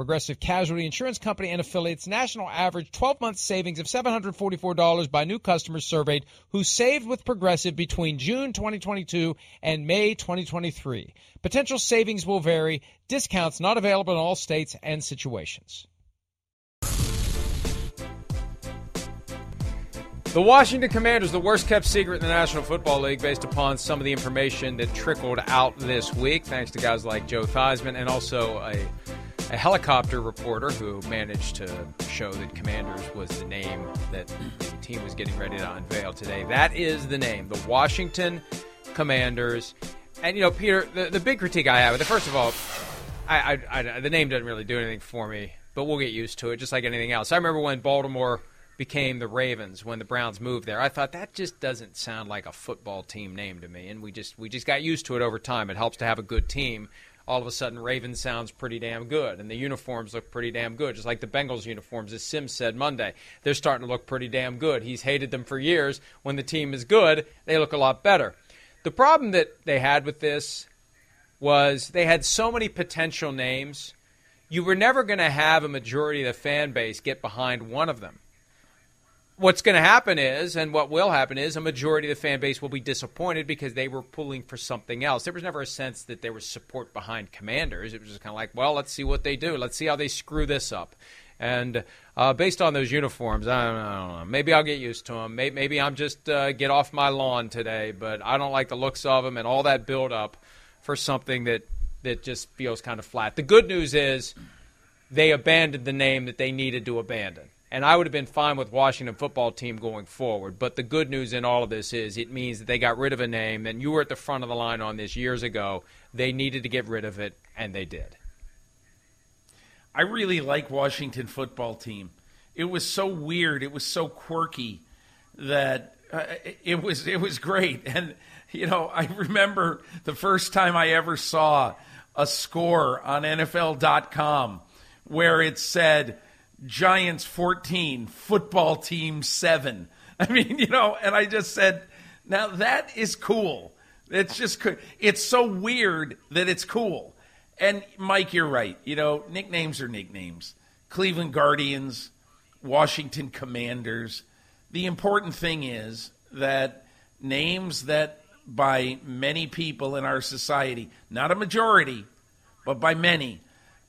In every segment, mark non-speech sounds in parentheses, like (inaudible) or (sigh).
Progressive Casualty Insurance Company and affiliates national average 12 month savings of $744 by new customers surveyed who saved with Progressive between June 2022 and May 2023. Potential savings will vary, discounts not available in all states and situations. The Washington Commanders, the worst kept secret in the National Football League, based upon some of the information that trickled out this week, thanks to guys like Joe Theismann and also a a helicopter reporter who managed to show that Commanders was the name that the team was getting ready to unveil today. That is the name, the Washington Commanders. And you know, Peter, the, the big critique I have, the first of all, I, I, I, the name doesn't really do anything for me, but we'll get used to it, just like anything else. I remember when Baltimore became the Ravens when the Browns moved there. I thought that just doesn't sound like a football team name to me, and we just we just got used to it over time. It helps to have a good team all of a sudden Raven sounds pretty damn good, and the uniforms look pretty damn good, just like the Bengals uniforms, as Simms said Monday. They're starting to look pretty damn good. He's hated them for years. When the team is good, they look a lot better. The problem that they had with this was they had so many potential names. You were never going to have a majority of the fan base get behind one of them what's going to happen is, and what will happen is, a majority of the fan base will be disappointed because they were pulling for something else. There was never a sense that there was support behind Commanders. It was just kind of like, well, let's see what they do. Let's see how they screw this up. And uh, based on those uniforms, I don't, I don't, know. Maybe I'll get used to them. Maybe, maybe I'm just uh, get off my lawn today. But I don't like the looks of them and all that build up for something that that just feels kind of flat. The good news is they abandoned the name that they needed to abandon and I would have been fine with Washington football team going forward. But the good news in all of this is it means that they got rid of a name, and you were at the front of the line on this years ago. They needed to get rid of it, and they did. I really like Washington football team. It was so weird. It was so quirky that uh, it was it was great. And you know, I remember the first time I ever saw a score on NFL.com where it said Giants 14, football team 7. (laughs) I mean, you know, and I just said, now that is cool. It's just it's so weird that it's cool. And Mike, you're right. You know, nicknames are nicknames. Cleveland Guardians, Washington Commanders. The important thing is that names that by many people in our society, not a majority, but by many,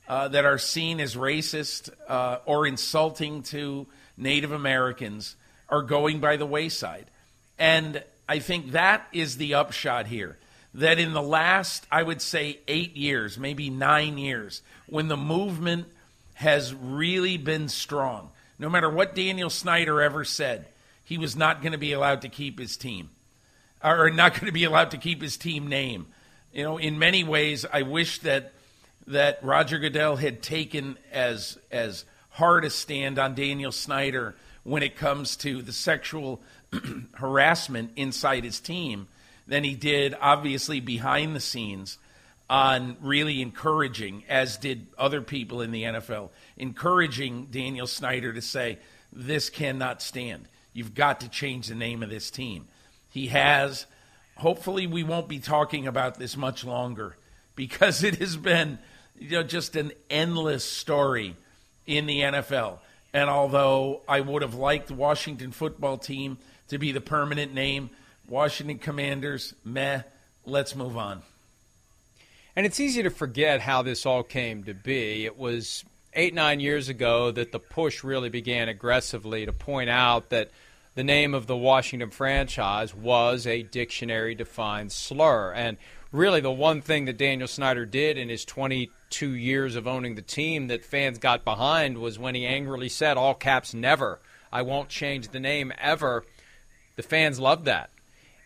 uh, that are seen as racist uh, or insulting to Native Americans are going by the wayside. And I think that is the upshot here. That in the last, I would say, eight years, maybe nine years, when the movement has really been strong, no matter what Daniel Snyder ever said, he was not going to be allowed to keep his team, or not going to be allowed to keep his team name. You know, in many ways, I wish that that Roger Goodell had taken as as hard a stand on Daniel Snyder when it comes to the sexual (clears throat) harassment inside his team than he did obviously behind the scenes on really encouraging as did other people in the NFL encouraging Daniel Snyder to say this cannot stand You've got to change the name of this team. He has. Hopefully, we won't be talking about this much longer (laughs) because it has been you know, just an endless story in the NFL. And although I would have liked Washington football team to be the permanent name, Washington Commanders, meh, let's move on. And it's easy to forget how this all came to be. It was eight, nine years ago that the push really began aggressively to point out that the name of the Washington franchise was a dictionary defined slur. And really, the one thing that Daniel Snyder did in his 22 years of owning the team that fans got behind was when he angrily said, all caps, never. I won't change the name ever. The fans loved that.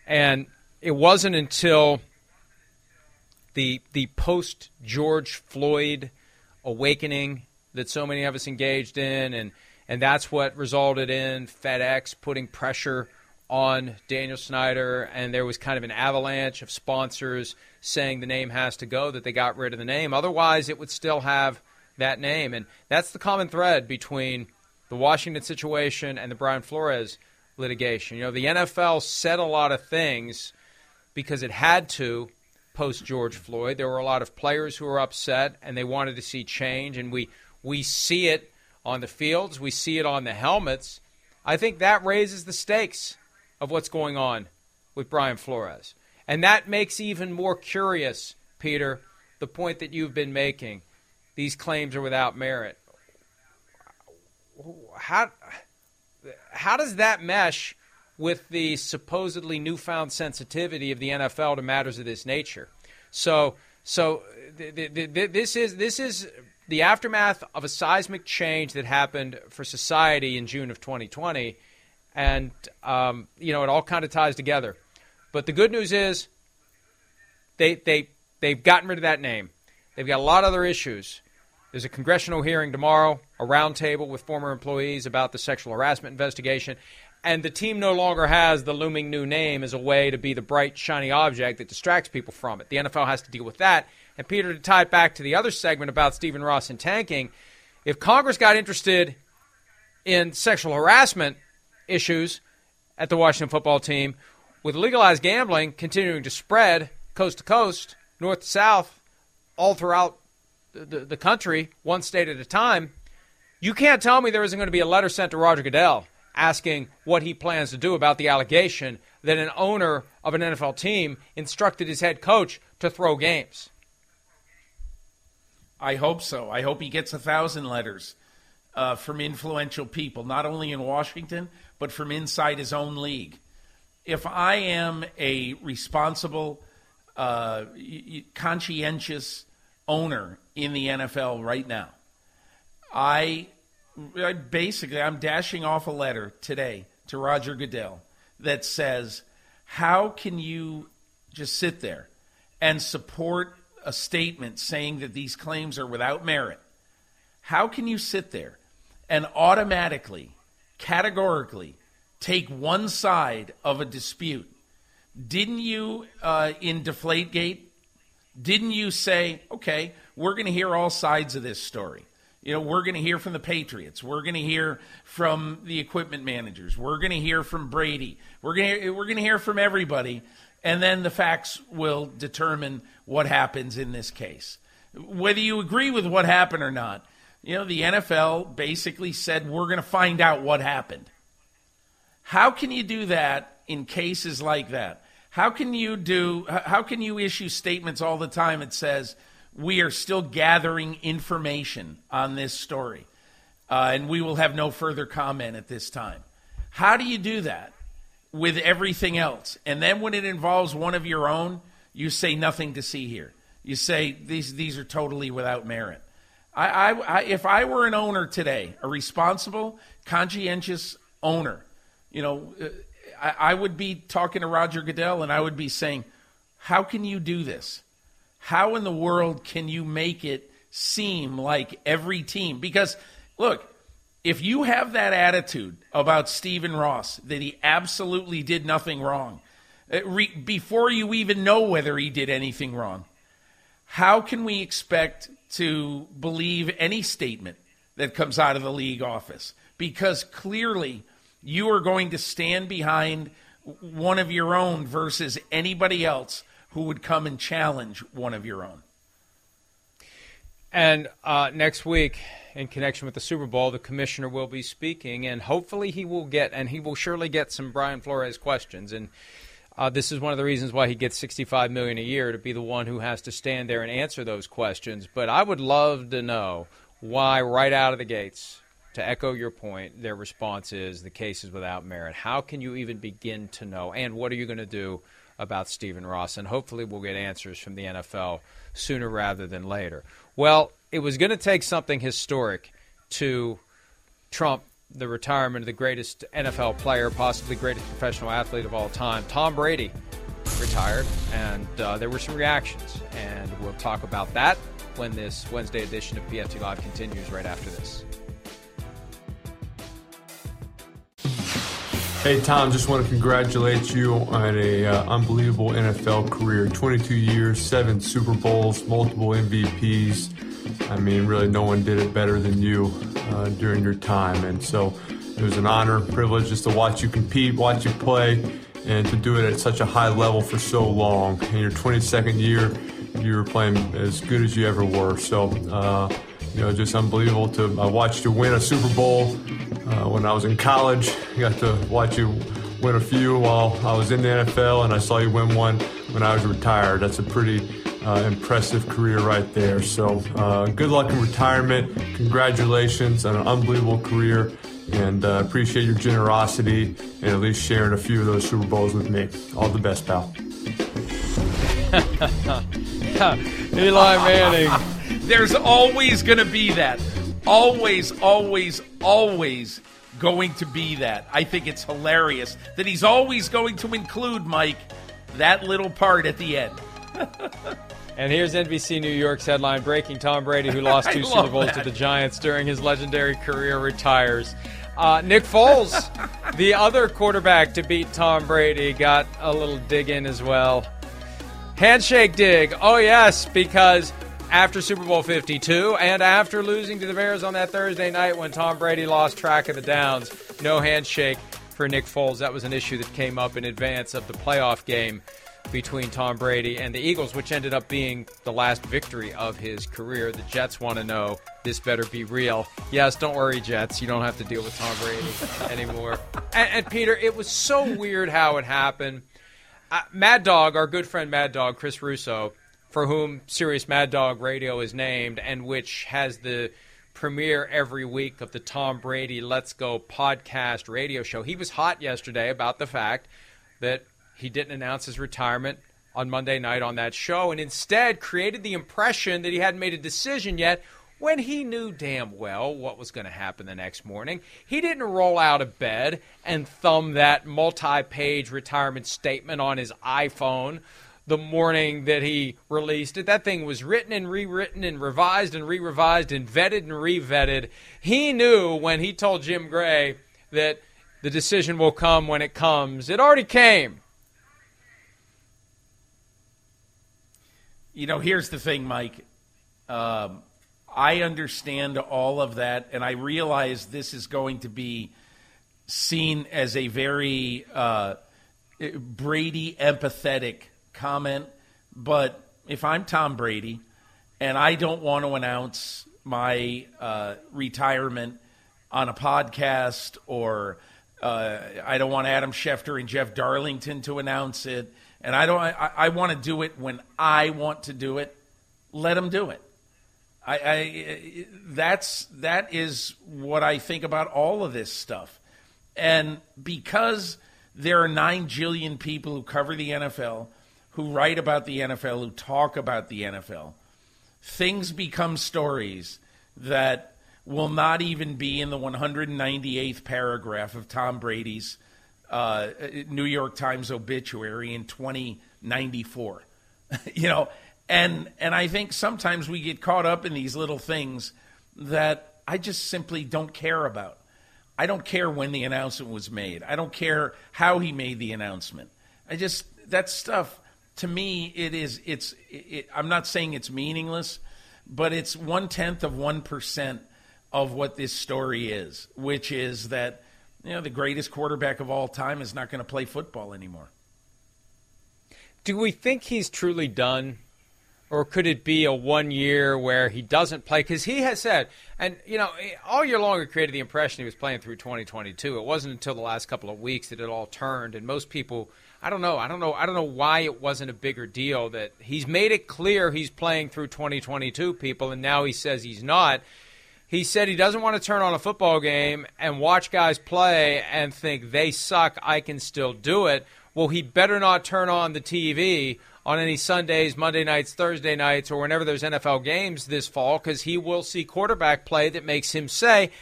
And it wasn't until the the post George Floyd awakening that so many of us engaged in, and and that's what resulted in FedEx putting pressure on Daniel Snyder, and there was kind of an avalanche of sponsors saying the name has to go, that they got rid of the name. Otherwise, it would still have that name. And that's the common thread between the Washington situation and the Brian Flores litigation. You know, the NFL said a lot of things because it had to post George Floyd. There were a lot of players who were upset and they wanted to see change, and we we see it on the fields, we see it on the helmets. I think that raises the stakes of what's going on with Brian Flores. And that makes even more curious, Peter, the point that you've been making. These claims are without merit. How, how does that mesh with the supposedly newfound sensitivity of the NFL to matters of this nature? So, so th- th- th- this is this is the aftermath of a seismic change that happened for society in June of 2020, and um, you know it all kind of ties together. But the good news is they they they've gotten rid of that name. They've got a lot of other issues. There's a congressional hearing tomorrow, a roundtable with former employees about the sexual harassment investigation, and the team no longer has the looming new name as a way to be the bright, shiny object that distracts people from it. The NFL has to deal with that. And Peter, to tie it back to the other segment about Stephen Ross and tanking, if Congress got interested in sexual harassment issues at the Washington football team, with legalized gambling continuing to spread coast to coast, north to south, all throughout the, the country, one state at a time, you can't tell me there isn't going to be a letter sent to Roger Goodell asking what he plans to do about the allegation that an owner of an NFL team instructed his head coach to throw games. I hope so. I hope he gets a thousand letters uh, from influential people, not only in Washington, but from inside his own league. If I am a responsible, uh, conscientious owner in the NFL right now, I, I basically I'm dashing off a letter today to Roger Goodell that says, "How can you just sit there and support a statement saying that these claims are without merit, how can you sit there and automatically, categorically take one side of a dispute? Didn't you, uh, in Deflategate, didn't you say, okay, we're going to hear all sides of this story? You know, we're going to hear from the Patriots. We're going to hear from the equipment managers. We're going to hear from Brady. We're going to we're going to hear from everybody and then the facts will determine what happens in this case. Whether you agree with what happened or not, you know, the NFL basically said we're going to find out what happened. How can you do that in cases like that? How can you do how can you issue statements all the time that says we are still gathering information on this story uh, and we will have no further comment at this time? How do you do that? with everything else. And then when it involves one of your own, you say nothing to see here. You say these these are totally without merit. I, I, I if I were an owner today, a responsible, conscientious owner, you know, uh, I, I would be talking to Roger Goodell and I would be saying, "How can you do this? How in the world can you make it seem like every team?" Because look, if you have that attitude about Stephen Ross, that he absolutely did nothing wrong, uh, re- before you even know whether he did anything wrong, how can we expect to believe any statement that comes out of the league office? Because clearly, You are going to stand behind one of your own versus anybody else who would come and challenge one of your own. And uh, next week, in connection with the Super Bowl, the commissioner will be speaking, and hopefully he will get, and he will surely get some Brian Flores questions. And uh, this is one of the reasons why he gets 65 million a year to be the one who has to stand there and answer those questions. But I would love to know why, right out of the gates, to echo your point, their response is the case is without merit. How can you even begin to know? And what are you going to do about Stephen Ross? And hopefully, we'll get answers from the NFL sooner rather than later. Well, it was going to take something historic to trump the retirement of the greatest NFL player, possibly greatest professional athlete of all time. Tom Brady retired, and uh, there were some reactions. And we'll talk about that when this Wednesday edition of PFT Live continues right after this. Hey Tom, just want to congratulate you on a uh, unbelievable NFL career. 22 years, seven Super Bowls, multiple MVPs. I mean, really, no one did it better than you uh, during your time. And so it was an honor, and privilege just to watch you compete, watch you play, and to do it at such a high level for so long. In your 22nd year, you were playing as good as you ever were. So, uh, you know, just unbelievable to I watched you win a Super Bowl uh, when I was in college. I got to watch you win a few while I was in the NFL, and I saw you win one when I was retired. That's a pretty uh, impressive career right there. So, uh, good luck in retirement. Congratulations on an unbelievable career, and uh, appreciate your generosity and at least sharing a few of those Super Bowls with me. All the best, pal. (laughs) Eli Manning. (laughs) There's always going to be that. Always, always, always going to be that. I think it's hilarious that he's always going to include, Mike, that little part at the end. (laughs) And here's NBC New York's headline breaking Tom Brady, who lost (laughs) two Super Bowls that. to the Giants during his legendary career, retires. Uh, Nick Foles, (laughs) the other quarterback to beat Tom Brady, got a little dig in as well. Handshake dig. Oh, yes, because after Super Bowl 52 and after losing to the Bears on that Thursday night when Tom Brady lost track of the downs, no handshake for Nick Foles. That was an issue that came up in advance of the playoff game between Tom Brady and the Eagles, which ended up being the last victory of his career. The Jets want to know this better be real. Yes, don't worry, Jets. You don't have to deal with Tom Brady (laughs) anymore. And, and Peter, it was so weird how it happened. Uh, Mad Dog, our good friend Mad Dog, Chris Russo, for whom Sirius Mad Dog Radio is named, and which has the premiere every week of the Tom Brady Let's Go podcast radio show. He was hot yesterday about the fact that he didn't announce his retirement on Monday night on that show and instead created the impression that he hadn't made a decision yet when he knew damn well what was going to happen the next morning. He didn't roll out of bed and thumb that multi page retirement statement on his iPhone the morning that he released it. That thing was written and rewritten and revised and re revised and vetted and re vetted. He knew when he told Jim Gray that the decision will come when it comes, it already came. You know, here's the thing, Mike. Um, I understand all of that, and I realize this is going to be seen as a very uh, Brady empathetic comment. But if I'm Tom Brady and I don't want to announce my uh, retirement on a podcast or uh, I don't want Adam Schefter and Jeff Darlington to announce it – and I don't. I, I want to do it when I want to do it. Let them do it. I, I that's that is what I think about all of this stuff, and because there are nine jillion people who cover the NFL, who write about the NFL, who talk about the NFL, things become stories that will not even be in the 198th paragraph of Tom Brady's uh, New York Times obituary in 2094. (laughs) you know, and and I think sometimes we get caught up in these little things that I just simply don't care about. I don't care when the announcement was made. I don't care how he made the announcement. I just that stuff to me it is it's it, I'm not saying it's meaningless, but it's one tenth of one percent of what this story is, which is that you know, the greatest quarterback of all time is not going to play football anymore. Do we think he's truly done? Or could it be a one year where he doesn't play? Because he has said, and you know, eh, all year long it created the impression he was playing through 2022. It wasn't until the last couple of weeks that it all turned, and most people, I don't know, I don't know, I don't know why it wasn't a bigger deal that he's made it clear he's playing through 2022. People, and now he says he's not. He said he doesn't want to turn on a football game and watch guys play and think they suck. I can still do it. Well, he better not turn on the TV on any Sundays, Monday nights, Thursday nights, or whenever there's NFL games this fall because he will see quarterback play that makes him say,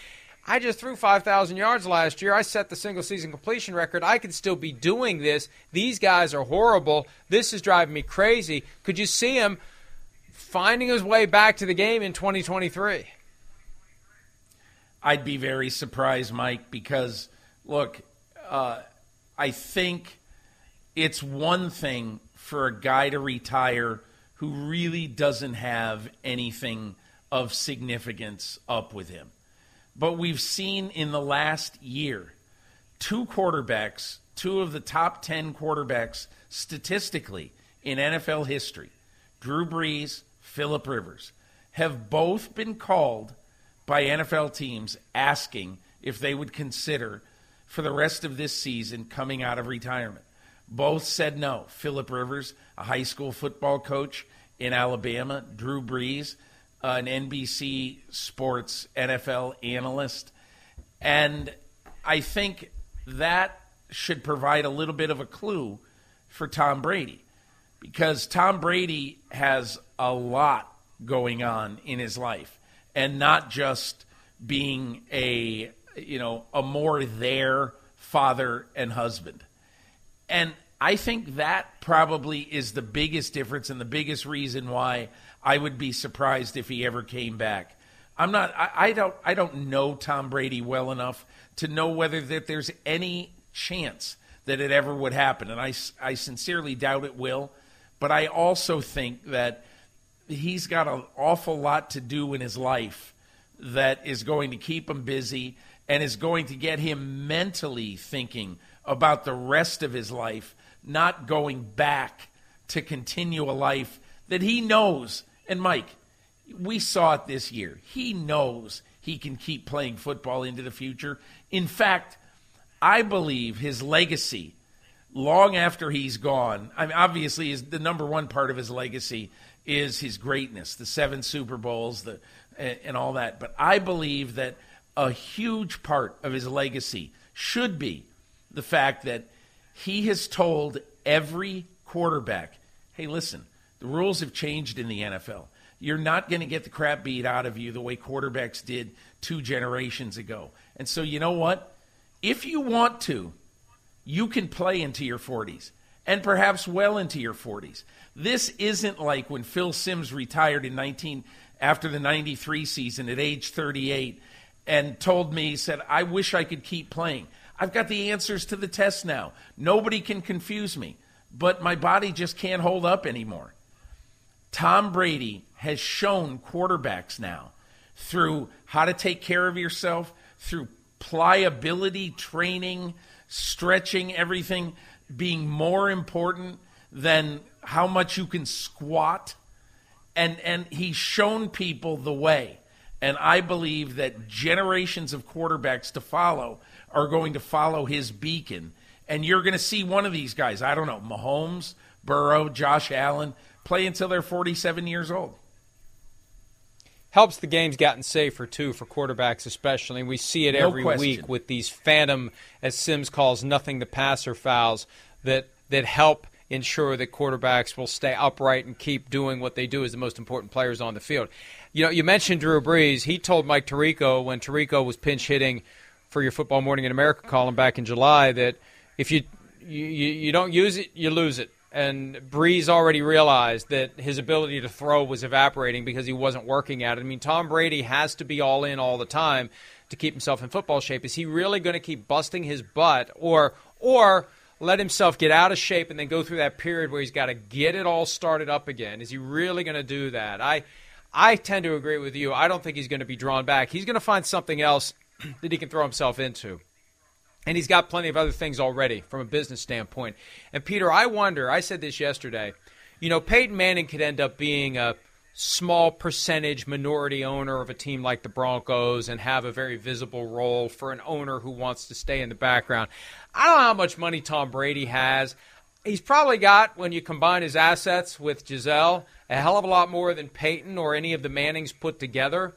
I just threw 5,000 yards last year. I set the single season completion record. I could still be doing this. These guys are horrible. This is driving me crazy. Could you see him finding his way back to the game in 2023? I'd be very surprised, Mike, because look, uh, I think it's one thing for a guy to retire who really doesn't have anything of significance up with him. But we've seen in the last year two quarterbacks, two of the top 10 quarterbacks statistically in NFL history, Drew Brees, Philip Rivers, have both been called by NFL teams asking if they would consider for the rest of this season coming out of retirement. Both said no. Philip Rivers, a high school football coach in Alabama, Drew Brees, an NBC Sports NFL analyst. And I think that should provide a little bit of a clue for Tom Brady because Tom Brady has a lot going on in his life and not just being a you know a more there father and husband and I think that probably is the biggest difference and the biggest reason why I would be surprised if he ever came back. I'm not. I, I, don't. I don't know Tom Brady well enough to know whether that there's any chance that it ever would happen, and I, I sincerely doubt it will. But I also think that he's got an awful lot to do in his life that is going to keep him busy and is going to get him mentally thinking about the rest of his life, not going back to continue a life that he knows. And Mike, we saw it this year. He knows he can keep playing football into the future. In fact, I believe his legacy, long after he's gone, I mean, obviously, is the number one part of his legacy is his greatness, the seven Super Bowls, the and all that. But I believe that a huge part of his legacy should be the fact that he has told every quarterback, hey, listen, the rules have changed in the NFL. You're not going to get the crap beat out of you the way quarterbacks did two generations ago. And so, you know what? If you want to, you can play into your 40s and perhaps well into your 40s. This isn't like when Phil Simms retired in 19 after the 93 season at age 38 and told me said, "I wish I could keep playing." I've got the answers to the test now. Nobody can confuse me, but my body just can't hold up anymore. Tom Brady has shown quarterbacks now through how to take care of yourself, through pliability training, stretching, everything being more important than how much you can squat. And, and he's shown people the way. And I believe that generations of quarterbacks to follow are going to follow his beacon. And you're going to see one of these guys, I don't know, Mahomes, Burrow, Josh Allen, play until they're 47 years old. Helps the game's gotten safer, too, for quarterbacks especially. We see it every no week with these phantom, as Simms calls, nothing the passer fouls that, that help ensure that quarterbacks will stay upright and keep doing what they do as the most important players on the field. You know, you mentioned Drew Brees. He told Mike Tirico when Tirico was pinch hitting – for your Football Morning in America column back in July that if you you, you don't use it, you lose it. And Brees already realized that his ability to throw was evaporating because he wasn't working at it. I mean, Tom Brady has to be all in all the time to keep himself in football shape. Is he really going to keep busting his butt, or or let himself get out of shape and then go through that period where he's got to get it all started up again? Is he really going to do that? I I tend to agree with you. I don't think he's going to be drawn back. He's going to find something else (clears throat) that he can throw himself into. And he's got plenty of other things already from a business standpoint. And Peter, I wonder, I said this yesterday, you know, Peyton Manning could end up being a small percentage minority owner of a team like the Broncos and have a very visible role for an owner who wants to stay in the background. I don't know how much money Tom Brady has. He's probably got, when you combine his assets with Gisele, a hell of a lot more than Peyton or any of the Mannings put together.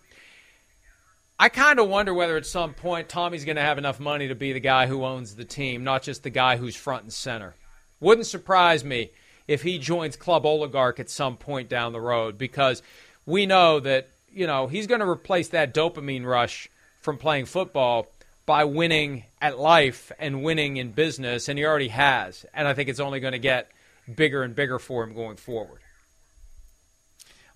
I kind of wonder whether at some point Tommy's going to have enough money to be the guy who owns the team, not just the guy who's front and center. Wouldn't surprise me if he joins Club Oligarch at some point down the road because we know that, you know, he's going to replace that dopamine rush from playing football by winning at life and winning in business, and he already has. And I think it's only going to get bigger and bigger for him going forward.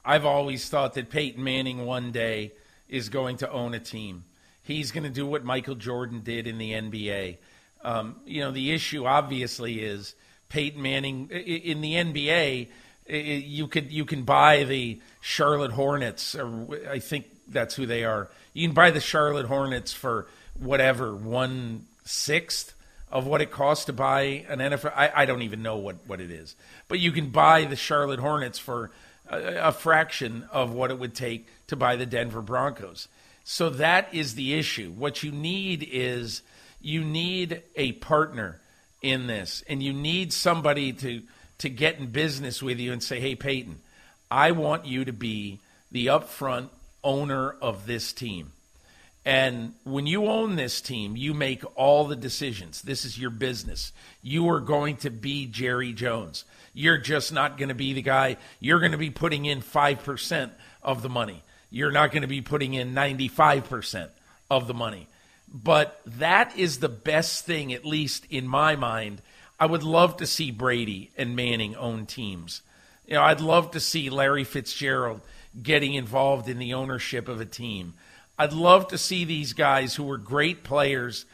I've always thought that Peyton Manning one day is going to own a team. He's going to do what Michael Jordan did in the NBA. Um, you know, the issue obviously is Peyton Manning in the NBA. You could you can buy the Charlotte Hornets, or I think that's who they are. You can buy the Charlotte Hornets for whatever one sixth of what it costs to buy an NFL. I, I don't even know what, what it is, but you can buy the Charlotte Hornets for a, a fraction of what it would take to buy the Denver Broncos. So that is the issue. What you need is you need a partner in this, and you need somebody to to get in business with you and say, "Hey, Peyton, I want you to be the upfront owner of this team." And when you own this team, you make all the decisions. This is your business. You are going to be Jerry Jones. You're just not going to be the guy. You're going to be putting in 5% of the money. You're not going to be putting in 95% of the money. But that is the best thing, at least in my mind. I would love to see Brady and Manning own teams. You know, I'd love to see Larry Fitzgerald getting involved in the ownership of a team. I'd love to see these guys who were great players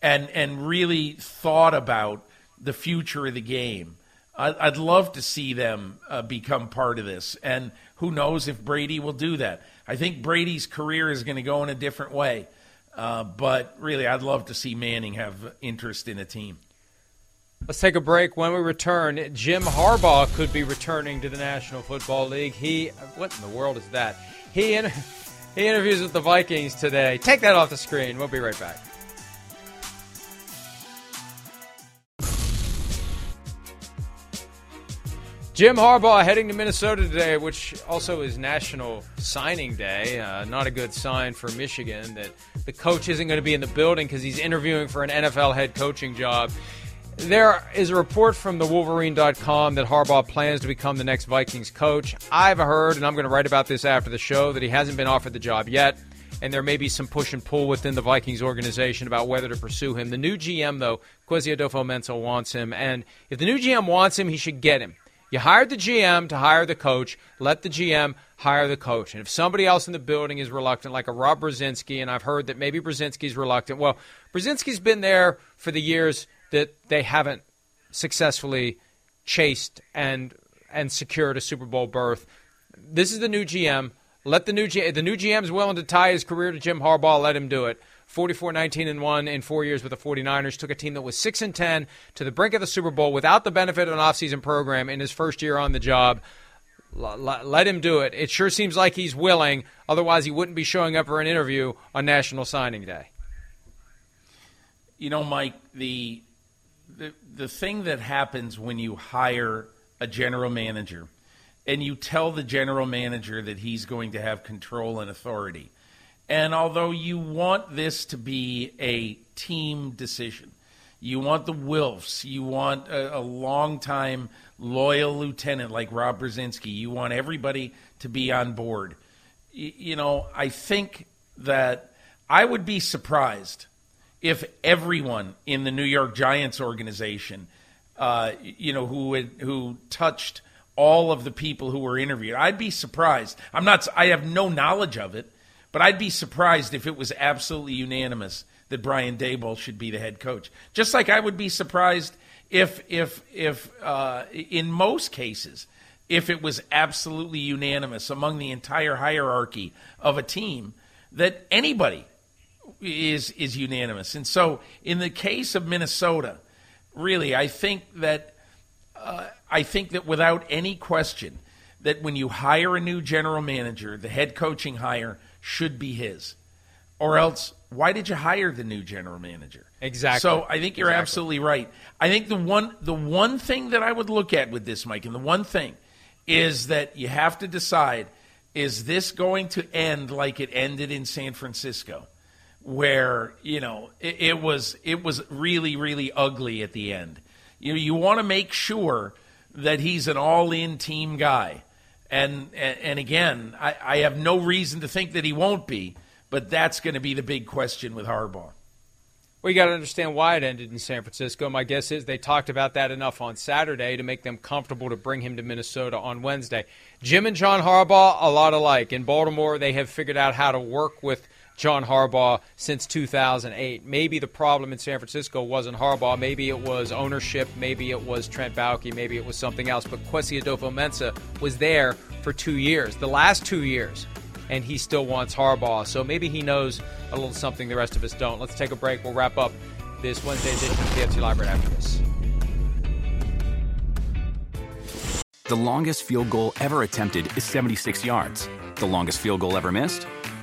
and and really thought about the future of the game. I'd love to see them uh, become part of this, and who knows if Brady will do that. I think Brady's career is going to go in a different way, uh, but really, I'd love to see Manning have interest in a team. Let's take a break. When we return, Jim Harbaugh could be returning to the National Football League. He, what in the world is that? He. In, he interviews with the Vikings today. Take that off the screen. We'll be right back. Jim Harbaugh heading to Minnesota today, which also is National Signing Day. Uh, not a good sign for Michigan that the coach isn't going to be in the building because he's interviewing for an NFL head coaching job. There is a report from the Wolverine.com that Harbaugh plans to become the next Vikings coach. I've heard, and I'm going to write about this after the show, that he hasn't been offered the job yet, and there may be some push and pull within the Vikings organization about whether to pursue him. The new GM, though, Kwesi Adofo-Mensah, wants him, and if the new GM wants him, he should get him. You hired the GM to hire the coach. Let the GM hire the coach. And if somebody else in the building is reluctant, like a Rob Brzezinski, and I've heard that maybe Brzezinski's reluctant, well, Brzezinski's been there for the years that they haven't successfully chased and and secured a Super Bowl berth. This is the new GM. Let the new G- the new GM is willing to tie his career to Jim Harbaugh. Let him do it. 44 19 and 1 in 4 years with the 49ers took a team that was 6 and 10 to the brink of the Super Bowl without the benefit of an offseason program in his first year on the job. Let him do it. It sure seems like he's willing. Otherwise, he wouldn't be showing up for an interview on National Signing Day. You know, Mike, the the the thing that happens when you hire a general manager and you tell the general manager that he's going to have control and authority. And although you want this to be a team decision, you want the Wilfs, you want a, a long-time loyal lieutenant like Rob Brzezinski, you want everybody to be on board. Y- you know, I think that I would be surprised if everyone in the New York Giants organization, uh, you know, who had, who touched all of the people who were interviewed, I'd be surprised. I'm not. I have no knowledge of it, but I'd be surprised if it was absolutely unanimous that Brian Daboll should be the head coach. Just like I would be surprised if if if uh, in most cases if it was absolutely unanimous among the entire hierarchy of a team that anybody is is unanimous. And so, in the case of Minnesota, really, I think that uh, I think that without any question, that when you hire a new general manager, the head coaching hire should be his, or else why did you hire the new general manager? Exactly. So I think you're exactly. absolutely right. I think the one the one thing that I would look at with this, Mike, and the one thing is that you have to decide is this going to end like it ended in San Francisco, where you know it, it was it was really really ugly at the end. You you want to make sure that he's an all in team guy, and and, and again, I, I have no reason to think that he won't be, but that's going to be the big question with Harbaugh. Well, you got to understand why it ended in San Francisco. My guess is they talked about that enough on Saturday to make them comfortable to bring him to Minnesota on Wednesday. Jim and John Harbaugh, a lot alike. In Baltimore, they have figured out how to work with John Harbaugh since 2008. Maybe the problem in San Francisco wasn't Harbaugh. Maybe it was ownership. Maybe it was Trent Baalke. Maybe it was something else. But Kwesi Adofo-Mensah was there for two years. The last two years, and he still wants Harbaugh. So maybe he knows a little something the rest of us don't. Let's take a break. We'll wrap up this Wednesday edition of PFT Live right after this. The longest field goal ever attempted is 76 yards. The longest field goal ever missed?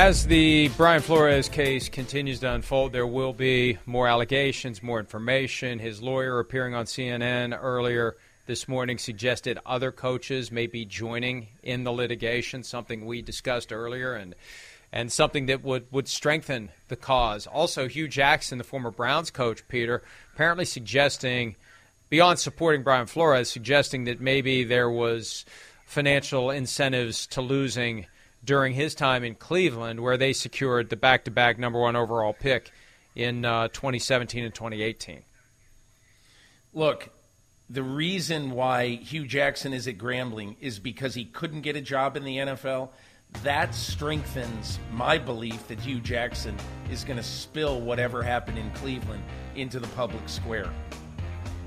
As the Brian Flores case continues to unfold, there will be more allegations, more information. His lawyer appearing on CNN earlier this morning suggested other coaches may be joining in the litigation, something we discussed earlier, and and something that would, would strengthen the cause. Also, Hue Jackson, the former Browns coach, Peter, apparently suggesting, beyond supporting Brian Flores, suggesting that maybe there was financial incentives to losing during his time in Cleveland, where they secured the back to back number one overall pick in uh, 2017 and 2018. Look, the reason why Hue Jackson is at Grambling is because he couldn't get a job in the NFL. That strengthens my belief that Hue Jackson is going to spill whatever happened in Cleveland into the public square.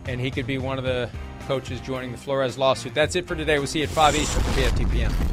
And he could be one of the coaches joining the Flores lawsuit. That's it for today. We'll see you at 5 Eastern for PFTPM.